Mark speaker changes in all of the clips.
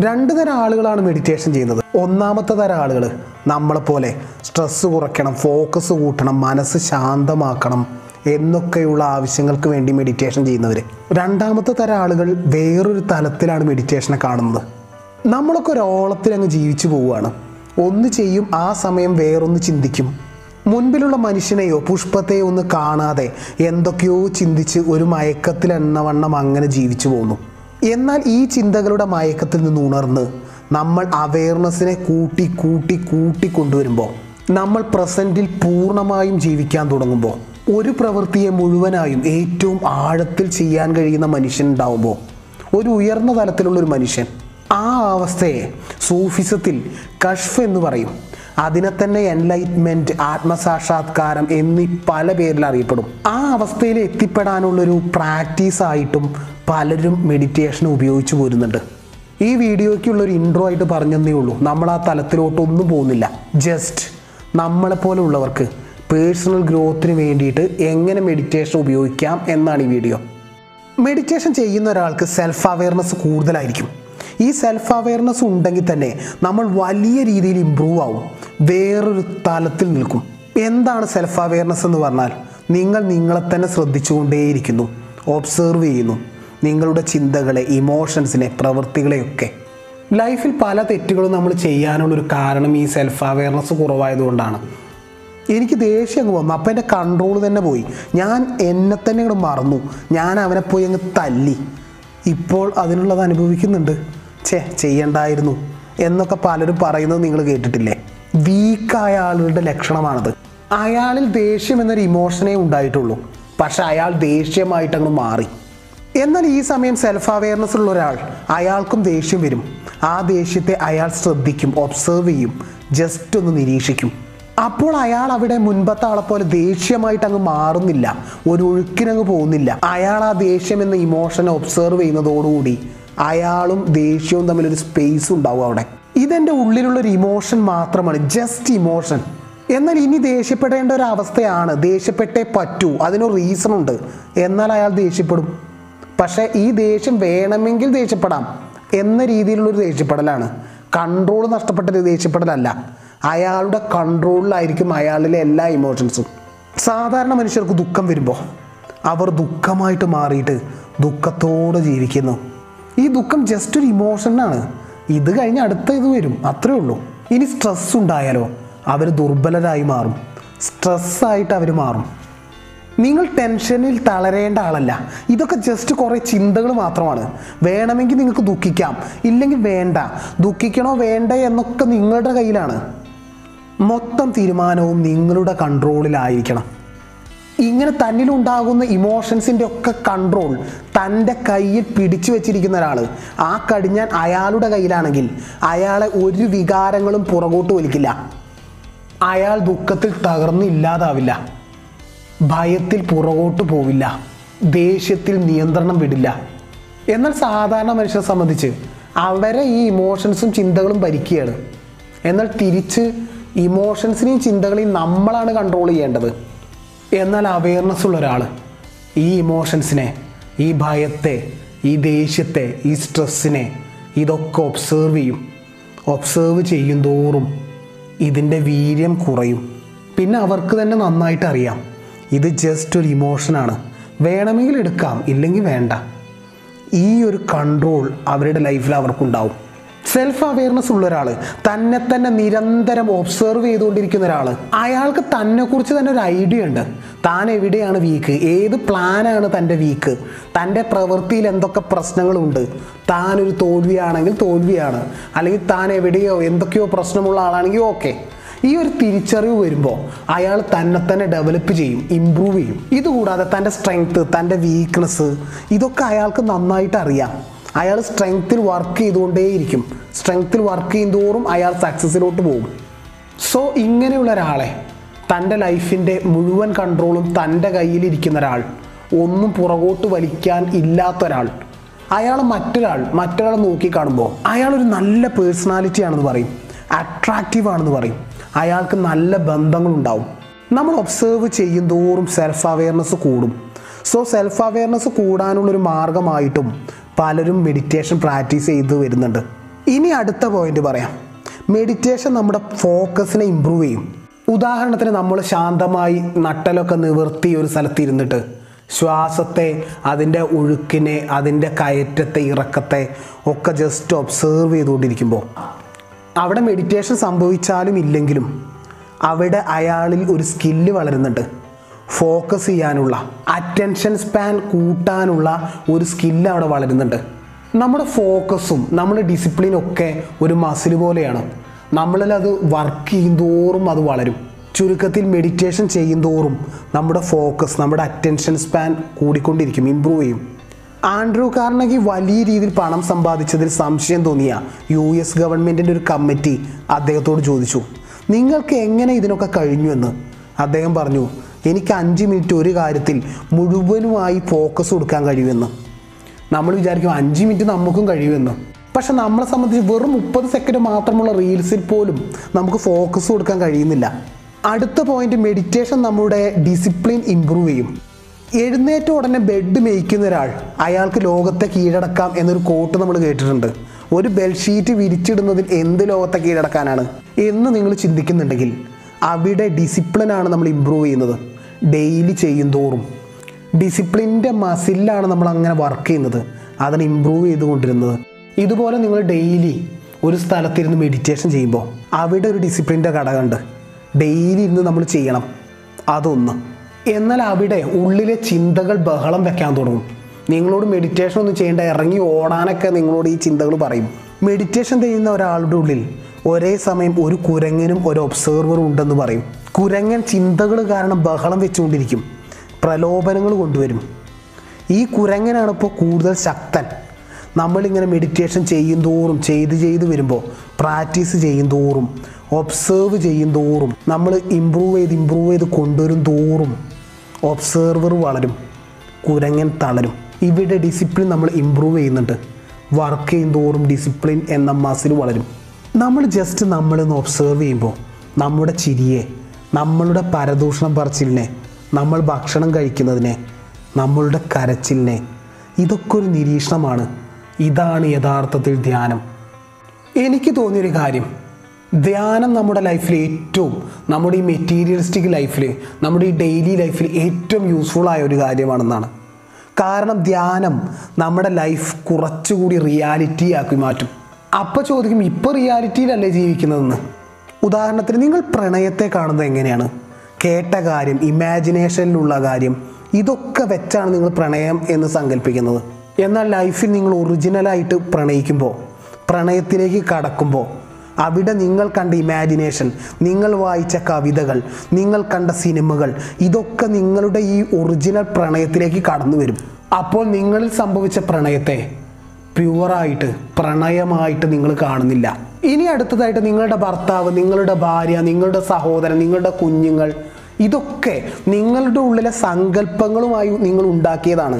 Speaker 1: രണ്ട് തരം ആളുകളാണ് മെഡിറ്റേഷൻ ചെയ്യുന്നത്. ഒന്നാമത്തെ തരം ആളുകൾ നമ്മളെപ്പോലെ സ്ട്രെസ്സ് കുറയ്ക്കണം ഫോക്കസ് കൂട്ടണം മനസ്സ് ശാന്തമാക്കണം എന്നൊക്കെയുള്ള ആവശ്യങ്ങൾക്ക് വേണ്ടി മെഡിറ്റേഷൻ ചെയ്യുന്നവർ രണ്ടാമത്തെ തരം ആളുകൾ വേറൊരു തലത്തിലാണ് മെഡിറ്റേഷനെ കാണുന്നത്. നമ്മളൊക്കെ ഒരോളത്തിൽ അങ്ങ് ജീവിച്ചു പോവുകയാണ്. ഒന്ന് ചെയ്യും ആ സമയം വേറൊന്ന് ചിന്തിക്കും. മുൻപിലുള്ള മനുഷ്യനെയോ പുഷ്പത്തെയോ ഒന്ന് കാണാതെ എന്തൊക്കെയോ ചിന്തിച്ച് ഒരു മയക്കത്തിലെണ്ണവണ്ണം അങ്ങനെ ജീവിച്ചു പോകുന്നു എന്നാൽ ഈ ചിന്തകളുടെ മയക്കത്തിൽ നിന്ന് ഉണർന്ന് നമ്മൾ അവയർനെസ്സിനെ കൂട്ടി കൂട്ടി കൂട്ടി കൊണ്ടുവരുമ്പോൾ നമ്മൾ പ്രസന്റിൽ പൂർണമായും ജീവിക്കാൻ തുടങ്ങുമ്പോൾ ഒരു പ്രവൃത്തിയെ മുഴുവനായും ഏറ്റവും ആഴത്തിൽ ചെയ്യാൻ കഴിയുന്ന മനുഷ്യൻ ഉണ്ടാവുമ്പോൾ ഒരു ഉയർന്ന തലത്തിലുള്ള ഒരു മനുഷ്യൻ ആ അവസ്ഥയെ സൂഫിസത്തിൽ കഷ്ഫ് എന്ന് പറയും. അതിനെ തന്നെ എൻലൈറ്റ്മെന്റ് ആത്മസാക്ഷാത്കാരം എന്നീ പല പേരിൽ അറിയപ്പെടും. ആ അവസ്ഥയിൽ എത്തിപ്പെടാനുള്ളൊരു പ്രാക്ടീസ് ആയിട്ടും പലരും മെഡിറ്റേഷൻ ഉപയോഗിച്ചു പോരുന്നുണ്ട്. ഈ വീഡിയോയ്ക്കുള്ളൊരു ഇൻട്രോ ആയിട്ട് പറഞ്ഞതേ ഉള്ളൂ. നമ്മൾ ആ തലത്തിലോട്ടൊന്നും പോകുന്നില്ല. ജസ്റ്റ് നമ്മളെപ്പോലെ ഉള്ളവർക്ക് പേഴ്സണൽ ഗ്രോത്തിന് വേണ്ടിയിട്ട് എങ്ങനെ മെഡിറ്റേഷൻ ഉപയോഗിക്കാം എന്നാണ് ഈ വീഡിയോ. മെഡിറ്റേഷൻ ചെയ്യുന്ന ഒരാൾക്ക് സെൽഫ് അവയർനെസ് കൂടുതലായിരിക്കും. ഈ സെൽഫ് അവയർനെസ് ഉണ്ടെങ്കിൽ തന്നെ നമ്മൾ വലിയ രീതിയിൽ ഇമ്പ്രൂവ് ആവും. വേറൊരു തലത്തിൽ നിൽക്കും. എന്താണ് സെൽഫ് അവയർനെസ് എന്ന് പറഞ്ഞാൽ? നിങ്ങൾ നിങ്ങളെ തന്നെ ശ്രദ്ധിച്ചുകൊണ്ടേയിരിക്കുന്നു. ഒബ്സർവ് ചെയ്യുന്നു. നിങ്ങളുടെ ചിന്തകളെ ഇമോഷൻസിനെ പ്രവൃത്തികളെയൊക്കെ. ലൈഫിൽ പല തെറ്റുകളും നമ്മൾ ചെയ്യാനുള്ളൊരു കാരണം ഈ സെൽഫ് അവെയർനെസ് കുറവായതുകൊണ്ടാണ്. എനിക്ക് ദേഷ്യം അങ്ങ് വന്നു. അപ്പം എന്റെ കൺട്രോൾ തന്നെ പോയി. ഞാൻ എന്നെ തന്നെ ഇങ്ങോട്ട് മറന്നു. ഞാൻ അവനെ പോയി അങ്ങ് തല്ലി. ഇപ്പോൾ അതിനുള്ളത് അനുഭവിക്കുന്നുണ്ട്. ഛേ ചെയ്യണ്ടായിരുന്നു എന്നൊക്കെ പലരും പറയുന്നത് നിങ്ങൾ കേട്ടിട്ടില്ലേ? വീക്കായ ആളുകളുടെ ലക്ഷണമാണത്. അയാളിൽ ദേഷ്യം എന്നൊരു ഇമോഷനേ ഉണ്ടായിട്ടുള്ളൂ. പക്ഷെ അയാൾ ദേഷ്യമായിട്ട് അങ്ങ് മാറി. എന്നാൽ ഈ സമയം സെൽഫ് അവയർനെസ് ഉള്ള ഒരാൾ അയാൾക്കും ദേഷ്യം വരും. ആ ദേഷ്യത്തെ അയാൾ ശ്രദ്ധിക്കും ഒബ്സർവ് ചെയ്യും ജസ്റ്റ് ഒന്ന് നിരീക്ഷിക്കും. അപ്പോൾ അയാൾ അവിടെ മുൻപത്തെ ആളെ പോലെ ദേഷ്യമായിട്ട് അങ്ങ് മാറുന്നില്ല ഒരു ഒഴുക്കിനങ്ങ് പോകുന്നില്ല. അയാൾ ആ ദേഷ്യം എന്ന ഇമോഷനെ ഒബ്സർവ് ചെയ്യുന്നതോടുകൂടി അയാളും ദേഷ്യവും തമ്മിലൊരു സ്പേസ് ഉണ്ടാവും അവിടെ. ഇതെന്റെ ഉള്ളിലുള്ള ഒരു ഇമോഷൻ മാത്രമാണ് ജസ്റ്റ് ഇമോഷൻ എന്നാൽ ഇനി ദേഷ്യപ്പെടേണ്ട ഒരു അവസ്ഥയാണ് ദേഷ്യപ്പെട്ടേ പറ്റൂ അതിനൊരു റീസൺ ഉണ്ട്. എന്നാൽ അയാൾ ദേഷ്യപ്പെടും. പക്ഷേ ഈ ദേഷ്യം വേണമെങ്കിൽ ദേഷ്യപ്പെടാം എന്ന രീതിയിലുള്ളൊരു ദേഷ്യപ്പെടലാണ്. കൺട്രോൾ നഷ്ടപ്പെട്ട ഒരു ദേഷ്യപ്പെടലല്ല. അയാളുടെ കൺട്രോളിലായിരിക്കും അയാളിലെ എല്ലാ ഇമോഷൻസും സാധാരണ മനുഷ്യർക്ക് ദുഃഖം വരുമ്പോൾ അവർ ദുഃഖമായിട്ട് മാറിയിട്ട് ദുഃഖത്തോടെ ജീവിക്കുന്നു. ഈ ദുഃഖം ജസ്റ്റ് ഒരു ഇമോഷനാണ് ഇത് കഴിഞ്ഞ് അടുത്ത ഇത് വരും. അത്രേ ഉള്ളൂ. ഇനി സ്ട്രെസ് ഉണ്ടായാലോ? അവർ ദുർബലരായി മാറും. സ്ട്രെസ്സായിട്ട് അവർ മാറും. നിങ്ങൾ ടെൻഷനിൽ തളരേണ്ട ആളല്ല. ഇതൊക്കെ ജസ്റ്റ് കുറേ ചിന്തകൾ മാത്രമാണ്. വേണമെങ്കിൽ നിങ്ങൾക്ക് ദുഃഖിക്കാം. ഇല്ലെങ്കിൽ വേണ്ട. ദുഃഖിക്കണോ വേണ്ട എന്നൊക്കെ നിങ്ങളുടെ കയ്യിലാണ്. മൊത്തം തീരുമാനവും നിങ്ങളുടെ കൺട്രോളിലായിരിക്കണം ഇങ്ങനെ തന്നിലുണ്ടാകുന്ന ഇമോഷൻസിന്റെ ഒക്കെ കൺട്രോൾ തന്റെ കയ്യിൽ പിടിച്ചു വെച്ചിരിക്കുന്ന ഒരാൾ. ആ കടിഞ്ഞാൻ അയാളുടെ കയ്യിലാണെങ്കിൽ അയാളെ ഒരു വികാരങ്ങളും പുറകോട്ട് വലിക്കില്ല. അയാൾ ദുഃഖത്തിൽ തകർന്ന് ഇല്ലാതാവില്ല. ഭയത്തിൽ പുറകോട്ട് പോവില്ല. ദേഷ്യത്തിൽ നിയന്ത്രണം വിടില്ല. എന്നാൽ സാധാരണ മനുഷ്യരെ സംബന്ധിച്ച് അവരെ ഈ ഇമോഷൻസും ചിന്തകളും ഭരിക്കുകയാണ്. എന്നാൽ തിരിച്ച് ഇമോഷൻസിനെയും ചിന്തകളെയും നമ്മളാണ് കൺട്രോൾ ചെയ്യേണ്ടത്. എന്നാൽ അവയർനെസ് ഉള്ള ഒരാൾ ഈ ഇമോഷൻസിനെ ഈ ഭയത്തെ ഈ ദേഷ്യത്തെ ഈ സ്ട്രെസ്സിനെ ഇതൊക്കെ ഒബ്സേർവ് ചെയ്യും. ഒബ്സേർവ് ചെയ്യും തോറും ഇതിന്റെ വീര്യം കുറയും. പിന്നെ അവർക്ക് തന്നെ നന്നായിട്ട് അറിയാം. ഇത് ജസ്റ്റ് ഒരു ഇമോഷനാണ് വേണമെങ്കിൽ എടുക്കാം ഇല്ലെങ്കിൽ വേണ്ട. ഈ ഒരു കൺട്രോൾ അവരുടെ ലൈഫിൽ അവർക്കുണ്ടാവും. സെൽഫ് അവെയർനെസ് ഉള്ള ഒരാൾ തന്നെ തന്നെ നിരന്തരം ഒബ്സർവ് ചെയ്തുകൊണ്ടിരിക്കുന്ന ഒരാൾ അയാൾക്ക് തന്നെക്കുറിച്ച് തന്നെ ഒരു ഐഡിയ ഉണ്ട്. താൻ എവിടെയാണ് വീക്ക് ഏത് പ്ലാനാണ് തന്റെ വീക്ക് തന്റെ പ്രവൃത്തിയിൽ എന്തൊക്കെ പ്രശ്നങ്ങളുണ്ട് താനൊരു തോൽവിയാണെങ്കിൽ തോൽവിയാണ്. അല്ലെങ്കിൽ താൻ എവിടെയോ എന്തൊക്കെയോ പ്രശ്നമുള്ള ആളാണെങ്കിൽ ഓക്കെ ഈ ഒരു തിരിച്ചറിവ് വരുമ്പോൾ അയാൾ തന്നെ തന്നെ ഡെവലപ്പ് ചെയ്യും ഇമ്പ്രൂവ് ചെയ്യും. ഇതുകൂടാതെ തന്റെ സ്ട്രെങ്ത്ത് തന്റെ വീക്ക്നെസ് ഇതൊക്കെ അയാൾക്ക് നന്നായിട്ട് അറിയാം. അയാൾ സ്ട്രെങ്ത്തിൽ വർക്ക് ചെയ്തുകൊണ്ടേയിരിക്കും. സ്ട്രെങ്ത്തിൽ വർക്ക് ചെയ്യുന്തോറും അയാൾ സക്സസ്സിലോട്ട് പോകും. സോ ഇങ്ങനെയുള്ള ഒരാളെ തന്റെ ലൈഫിന്റെ മുഴുവൻ കൺട്രോളും തന്റെ കയ്യിലിരിക്കുന്ന ഒരാൾ ഒന്നും പുറകോട്ട് വലിക്കാൻ ഇല്ലാത്ത ഒരാൾ അയാൾ മറ്റൊരാൾ മറ്റൊരാൾ നോക്കി കാണുമ്പോൾ അയാളൊരു നല്ല പേഴ്സണാലിറ്റി ആണെന്ന് പറയും. അട്രാക്റ്റീവ് ആണെന്ന് പറയും. അയാൾക്ക് നല്ല ബന്ധങ്ങളുണ്ടാവും. നമ്മൾ ഒബ്സേർവ് ചെയ്യും തോറും സെൽഫ് അവെയർനെസ് കൂടും. സോ സെൽഫ് അവയർനെസ് കൂടാനുള്ളൊരു മാർഗമായിട്ടും പലരും മെഡിറ്റേഷൻ പ്രാക്ടീസ് ചെയ്ത് വരുന്നുണ്ട്. ഇനി അടുത്ത പോയിന്റ് പറയാം. മെഡിറ്റേഷൻ നമ്മുടെ ഫോക്കസിനെ ഇമ്പ്രൂവ് ചെയ്യും. ഉദാഹരണത്തിന് നമ്മൾ ശാന്തമായി നട്ടലൊക്കെ നിവർത്തി ഒരു സ്ഥലത്ത് ഇരുന്നിട്ട് ശ്വാസത്തെ അതിന്റെ ഒഴുക്കിനെ അതിന്റെ കയറ്റത്തെ ഇറക്കത്തെ ഒക്കെ ജസ്റ്റ് ഒബ്സേർവ് ചെയ്തുകൊണ്ടിരിക്കുമ്പോൾ അവിടെ മെഡിറ്റേഷൻ സംഭവിച്ചാലും ഇല്ലെങ്കിലും അവിടെ അയാളിൽ ഒരു സ്കില്ല് വളരുന്നുണ്ട്. ഫോക്കസ് ചെയ്യാനുള്ള അറ്റൻഷൻ സ്പാൻ കൂട്ടാനുള്ള ഒരു സ്കില്ല് അവിടെ വളരുന്നുണ്ട്. നമ്മുടെ ഫോക്കസും നമ്മുടെ ഡിസിപ്ലിനും ഒക്കെ ഒരു മസിൽ പോലെയാണ്. നമ്മളിൽ അത് വർക്ക് ചെയ്യും തോറും അത് വളരും. ചുരുക്കത്തിൽ മെഡിറ്റേഷൻ ചെയ്യും തോറും നമ്മുടെ ഫോക്കസ് നമ്മുടെ അറ്റൻഷൻ സ്പാൻ കൂടിക്കൊണ്ടിരിക്കും ഇമ്പ്രൂവ് ചെയ്യും. ആൻഡ്രൂ കാർണഗി വലിയ രീതിയിൽ പണം സമ്പാദിച്ചതിൽ സംശയം തോന്നിയ യു എസ് ഗവൺമെന്റിന്റെ ഒരു കമ്മിറ്റി അദ്ദേഹത്തോട് ചോദിച്ചു നിങ്ങൾക്ക് എങ്ങനെ ഇതിനൊക്കെ കഴിഞ്ഞു എന്ന്? അദ്ദേഹം പറഞ്ഞു എനിക്ക് അഞ്ച് മിനിറ്റ് ഒരു കാര്യത്തിൽ മുഴുവനുമായി ഫോക്കസ് കൊടുക്കാൻ കഴിയുമെന്ന്. നമ്മൾ വിചാരിക്കും അഞ്ച് മിനിറ്റ് നമുക്കും കഴിയുമെന്ന്. പക്ഷെ നമ്മളെ സംബന്ധിച്ച് വെറും മുപ്പത് സെക്കൻഡ് മാത്രമുള്ള റീൽസിൽ പോലും നമുക്ക് ഫോക്കസ് കൊടുക്കാൻ കഴിയുന്നില്ല. അടുത്ത പോയിന്റ് മെഡിറ്റേഷൻ നമ്മുടെ ഡിസിപ്ലിൻ ഇമ്പ്രൂവ് ചെയ്യും. എഴുന്നേറ്റ ഉടനെ ബെഡ് മേയ്ക്കുന്ന ഒരാൾ. അയാൾക്ക് ലോകത്തെ കീഴടക്കാം എന്നൊരു കോട്ട് നമ്മൾ കേട്ടിട്ടുണ്ട്. ഒരു ബെഡ്ഷീറ്റ് വിരിച്ചിടുന്നതിൽ എന്ത് ലോകത്തെ കീഴടക്കാനാണ്? എന്ന് നിങ്ങൾ ചിന്തിക്കുന്നുണ്ടെങ്കിൽ അവിടെ ഡിസിപ്ലിനാണ് നമ്മൾ ഇമ്പ്രൂവ് ചെയ്യുന്നത്. ഡെയിലി ചെയ്യും തോറും. ഡിസിപ്ലിന്റെ മസിലാണ് നമ്മൾ അങ്ങനെ വർക്ക് ചെയ്യുന്നത്. അതിനെ ഇമ്പ്രൂവ് ചെയ്തുകൊണ്ടിരുന്നത്. ഇതുപോലെ നിങ്ങൾ ഡെയിലി ഒരു സ്ഥലത്തിരുന്ന് മെഡിറ്റേഷൻ ചെയ്യുമ്പോൾ അവിടെ ഒരു ഡിസിപ്ലിന്റെ ഘടകമുണ്ട് ഡെയിലി ഇരുന്ന് നമ്മൾ ചെയ്യണം. അതൊന്ന്. എന്നാൽ അവിടെ ഉള്ളിലെ ചിന്തകൾ ബഹളം വെക്കാൻ തുടങ്ങും. നിങ്ങളോട് മെഡിറ്റേഷൻ ഒന്നും ചെയ്യേണ്ട ഇറങ്ങി ഓടാനൊക്കെ നിങ്ങളോട് ഈ ചിന്തകൾ പറയും. മെഡിറ്റേഷൻ ചെയ്യുന്ന ഒരാളുടെ ഉള്ളിൽ ഒരേ സമയം ഒരു കുരങ്ങനും ഒരു ഒബ്സർവറും ഉണ്ടെന്ന് പറയും. കുരങ്ങൻ ചിന്തകൾ കാരണം ബഹളം വെച്ചുകൊണ്ടിരിക്കും. പ്രലോഭനങ്ങൾ കൊണ്ടുവരും. ഈ കുരങ്ങനാണ് ഇപ്പോൾ കൂടുതൽ ശക്തൻ. നമ്മളിങ്ങനെ മെഡിറ്റേഷൻ ചെയ്യും തോറും ചെയ്ത് ചെയ്ത് വരുമ്പോൾ പ്രാക്ടീസ് ചെയ്യും തോറും ഒബ്സേർവ് ചെയ്യും തോറും നമ്മൾ ഇമ്പ്രൂവ് ചെയ്ത് ഇമ്പ്രൂവ് ചെയ്ത് കൊണ്ടുവരും തോറും ഒബ്സേർവർ വളരും കുരങ്ങൻ തളരും. ഇവിടെ ഡിസിപ്ലിൻ നമ്മൾ ഇമ്പ്രൂവ് ചെയ്യുന്നുണ്ട്. വർക്ക് ചെയ്യും തോറും ഡിസിപ്ലിൻ എന്ന മസിൽ വളരും. നമ്മൾ ജസ്റ്റ് നമ്മളിന്ന് ഒബ്സേർവ് ചെയ്യുമ്പോൾ നമ്മുടെ ചിരിയെ നമ്മളുടെ പരദൂഷണം പറച്ചിലിനെ നമ്മൾ ഭക്ഷണം കഴിക്കുന്നതിനെ നമ്മളുടെ കരച്ചിലിനെ ഇതൊക്കെ ഒരു നിരീക്ഷണമാണ്. ഇതാണ് യഥാർത്ഥത്തിൽ ധ്യാനം. എനിക്ക് തോന്നിയൊരു കാര്യം. ധ്യാനം നമ്മുടെ ലൈഫിൽ ഏറ്റവും നമ്മുടെ ഈ മെറ്റീരിയലിസ്റ്റിക് ലൈഫിൽ നമ്മുടെ ഈ ഡെയിലി ലൈഫിൽ ഏറ്റവും യൂസ്ഫുൾ ആയ ഒരു കാര്യമാണെന്നാണ്. കാരണം ധ്യാനം നമ്മുടെ ലൈഫ് കുറച്ചുകൂടി റിയാലിറ്റി ആക്കി മാറ്റും. അപ്പോൾ ചോദിക്കും ഇപ്പോൾ റിയാലിറ്റിയിലല്ലേ ജീവിക്കുന്നതെന്ന്? ഉദാഹരണത്തിന് നിങ്ങൾ പ്രണയത്തെ കാണുന്നത് എങ്ങനെയാണ്? കേട്ട കാര്യം ഇമാജിനേഷനിലുള്ള കാര്യം ഇതൊക്കെ വെച്ചാണ് നിങ്ങൾ പ്രണയം എന്ന് സങ്കല്പിക്കുന്നത് എന്നാൽ ലൈഫിൽ നിങ്ങൾ ഒറിജിനലായിട്ട് പ്രണയിക്കുമ്പോൾ പ്രണയത്തിലേക്ക് കടക്കുമ്പോൾ അവിടെ നിങ്ങൾ കണ്ട ഇമാജിനേഷൻ നിങ്ങൾ വായിച്ച കവിതകൾ നിങ്ങൾ കണ്ട സിനിമകൾ ഇതൊക്കെ നിങ്ങളുടെ ഈ ഒറിജിനൽ പ്രണയത്തിലേക്ക് കടന്നു വരും. അപ്പോൾ നിങ്ങളിൽ സംഭവിച്ച പ്രണയത്തെ പ്യുവറായിട്ട് പ്രണയമായിട്ട് നിങ്ങൾ കാണുന്നില്ല. ഇനി അടുത്തതായിട്ട് നിങ്ങളുടെ ഭർത്താവ് നിങ്ങളുടെ ഭാര്യ നിങ്ങളുടെ സഹോദരൻ നിങ്ങളുടെ കുഞ്ഞുങ്ങൾ ഇതൊക്കെ നിങ്ങളുടെ ഉള്ളിലെ സങ്കല്പങ്ങളുമായി നിങ്ങൾ ഉണ്ടാക്കിയതാണ്.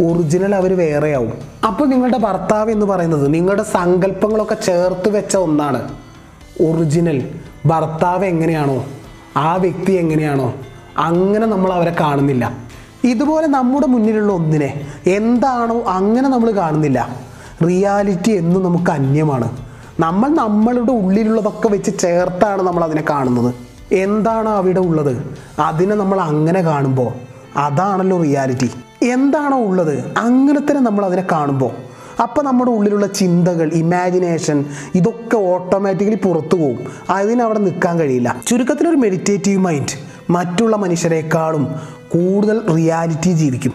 Speaker 1: ഒറിജിനൽ അവർ വേറെയാവും. അപ്പോൾ നിങ്ങളുടെ ഭർത്താവ് എന്ന് പറയുന്നത് നിങ്ങളുടെ സങ്കല്പങ്ങളൊക്കെ ചേർത്ത് വെച്ച ഒന്നാണ്. ഒറിജിനൽ. ഭർത്താവ് എങ്ങനെയാണോ? ആ വ്യക്തി എങ്ങനെയാണോ? അങ്ങനെ നമ്മൾ അവരെ കാണുന്നില്ല. ഇതുപോലെ നമ്മുടെ മുന്നിലുള്ള ഒന്നിനെ എന്താണോ അങ്ങനെ നമ്മൾ കാണുന്നില്ല. റിയാലിറ്റി എന്നും നമുക്ക് അന്യമാണ്. നമ്മൾ നമ്മളുടെ ഉള്ളിലുള്ളതൊക്കെ വെച്ച് ചേർത്താണ് നമ്മൾ അതിനെ കാണുന്നത്. എന്താണോ അവിടെ ഉള്ളത്? അതിനെ നമ്മൾ അങ്ങനെ കാണുമ്പോൾ അതാണല്ലോ റിയാലിറ്റി. എന്താണോ ഉള്ളത്? അങ്ങനെ തന്നെ നമ്മൾ അതിനെ കാണുമ്പോൾ. അപ്പോൾ നമ്മുടെ ഉള്ളിലുള്ള ചിന്തകൾ ഇമാജിനേഷൻ ഇതൊക്കെ ഓട്ടോമാറ്റിക്കലി പുറത്തു പോകും അതിനവിടെ നിൽക്കാൻ കഴിയില്ല. ചുരുക്കത്തിലൊരു മെഡിറ്റേറ്റീവ് മൈൻഡ് മറ്റുള്ള മനുഷ്യരെക്കാളും കൂടുതൽ റിയാലിറ്റി ജീവിക്കും.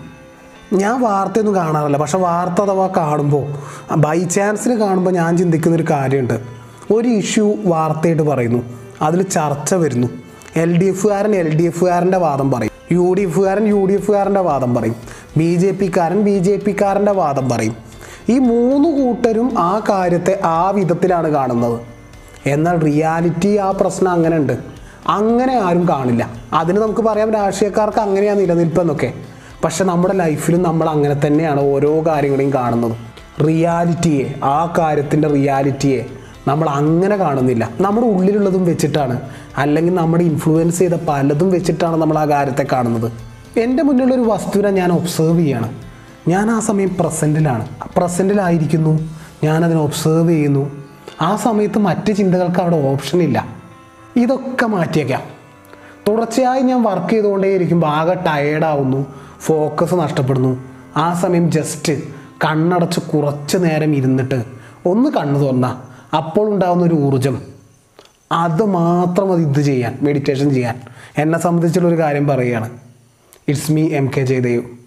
Speaker 1: ഞാൻ വാർത്തയൊന്നും കാണാറില്ല. പക്ഷെ വാർത്ത അഥവാ കാണുമ്പോൾ ബൈ ചാൻസിന് കാണുമ്പോൾ ഞാൻ ചിന്തിക്കുന്നൊരു കാര്യമുണ്ട്. ഒരു ഇഷ്യൂ വാർത്തയായിട്ട് പറയുന്നു. അതിൽ ചർച്ച വരുന്നു. എൽ ഡി എഫുകാരൻ എൽ ഡി എഫുകാരന്റെ വാദം പറയും. യു ഡി എഫുകാരൻ യു ഡി എഫുകാരന്റെ വാദം പറയും. ബി ജെ പിക്കാരൻ ബി ജെ പിക്കാരന്റെ വാദം പറയും. ഈ മൂന്ന് കൂട്ടരും ആ കാര്യത്തെ ആ വിധത്തിലാണ് കാണുന്നത്. എന്നാൽ റിയാലിറ്റി ആ പ്രശ്നം അങ്ങനെ ഉണ്ട് അങ്ങനെ ആരും കാണില്ല. അതിന് നമുക്ക് പറയാം രാഷ്ട്രീയക്കാർക്ക് അങ്ങനെയാണ് നിലനിൽപ്പെന്നൊക്കെ. പക്ഷെ നമ്മുടെ ലൈഫിലും നമ്മൾ അങ്ങനെ തന്നെയാണ് ഓരോ കാര്യങ്ങളെയും കാണുന്നത്. റിയാലിറ്റിയെ ആ കാര്യത്തിന്റെ റിയാലിറ്റിയെ നമ്മൾ അങ്ങനെ കാണുന്നില്ല. നമ്മുടെ ഉള്ളിലുള്ളതും വെച്ചിട്ടാണ്. അല്ലെങ്കിൽ നമ്മുടെ ഇൻഫ്ലുവൻസ് ചെയ്ത പലതും വെച്ചിട്ടാണ് നമ്മൾ ആ കാര്യത്തെ കാണുന്നത്. എന്റെ മുന്നിലുള്ളൊരു വസ്തുവിനെ ഞാൻ ഒബ്സേർവ് ചെയ്യണം. ഞാൻ ആ സമയം പ്രസന്റിലാണ് പ്രസന്റിലായിരിക്കുന്നു ഞാനതിനെ ഒബ്സേർവ് ചെയ്യുന്നു. ആ സമയത്ത് മറ്റ് ചിന്തകൾക്ക് അവിടെ ഓപ്ഷൻ ഇല്ല. ഇതൊക്കെ മാറ്റിയേക്കാം. തുടർച്ചയായി ഞാൻ വർക്ക് ചെയ്തുകൊണ്ടേ ഇരിക്കുമ്പോൾ ആകെ ടയേർഡാവുന്നു ഫോക്കസ് നഷ്ടപ്പെടുന്നു. ആ സമയം ജസ്റ്റ് കണ്ണടച്ച് കുറച്ച് നേരം ഇരുന്നിട്ട് ഒന്ന് കണ്ണു തുറന്നാൽ അപ്പോൾ ഉണ്ടാകുന്ന ഒരു ഊർജം അത് മാത്രം അത് ഇത് ചെയ്യാൻ മെഡിറ്റേഷൻ ചെയ്യാൻ. എന്നെ സംബന്ധിച്ചുള്ള ഒരു കാര്യം പറയുകയാണ്. It's me, MKJ Dev.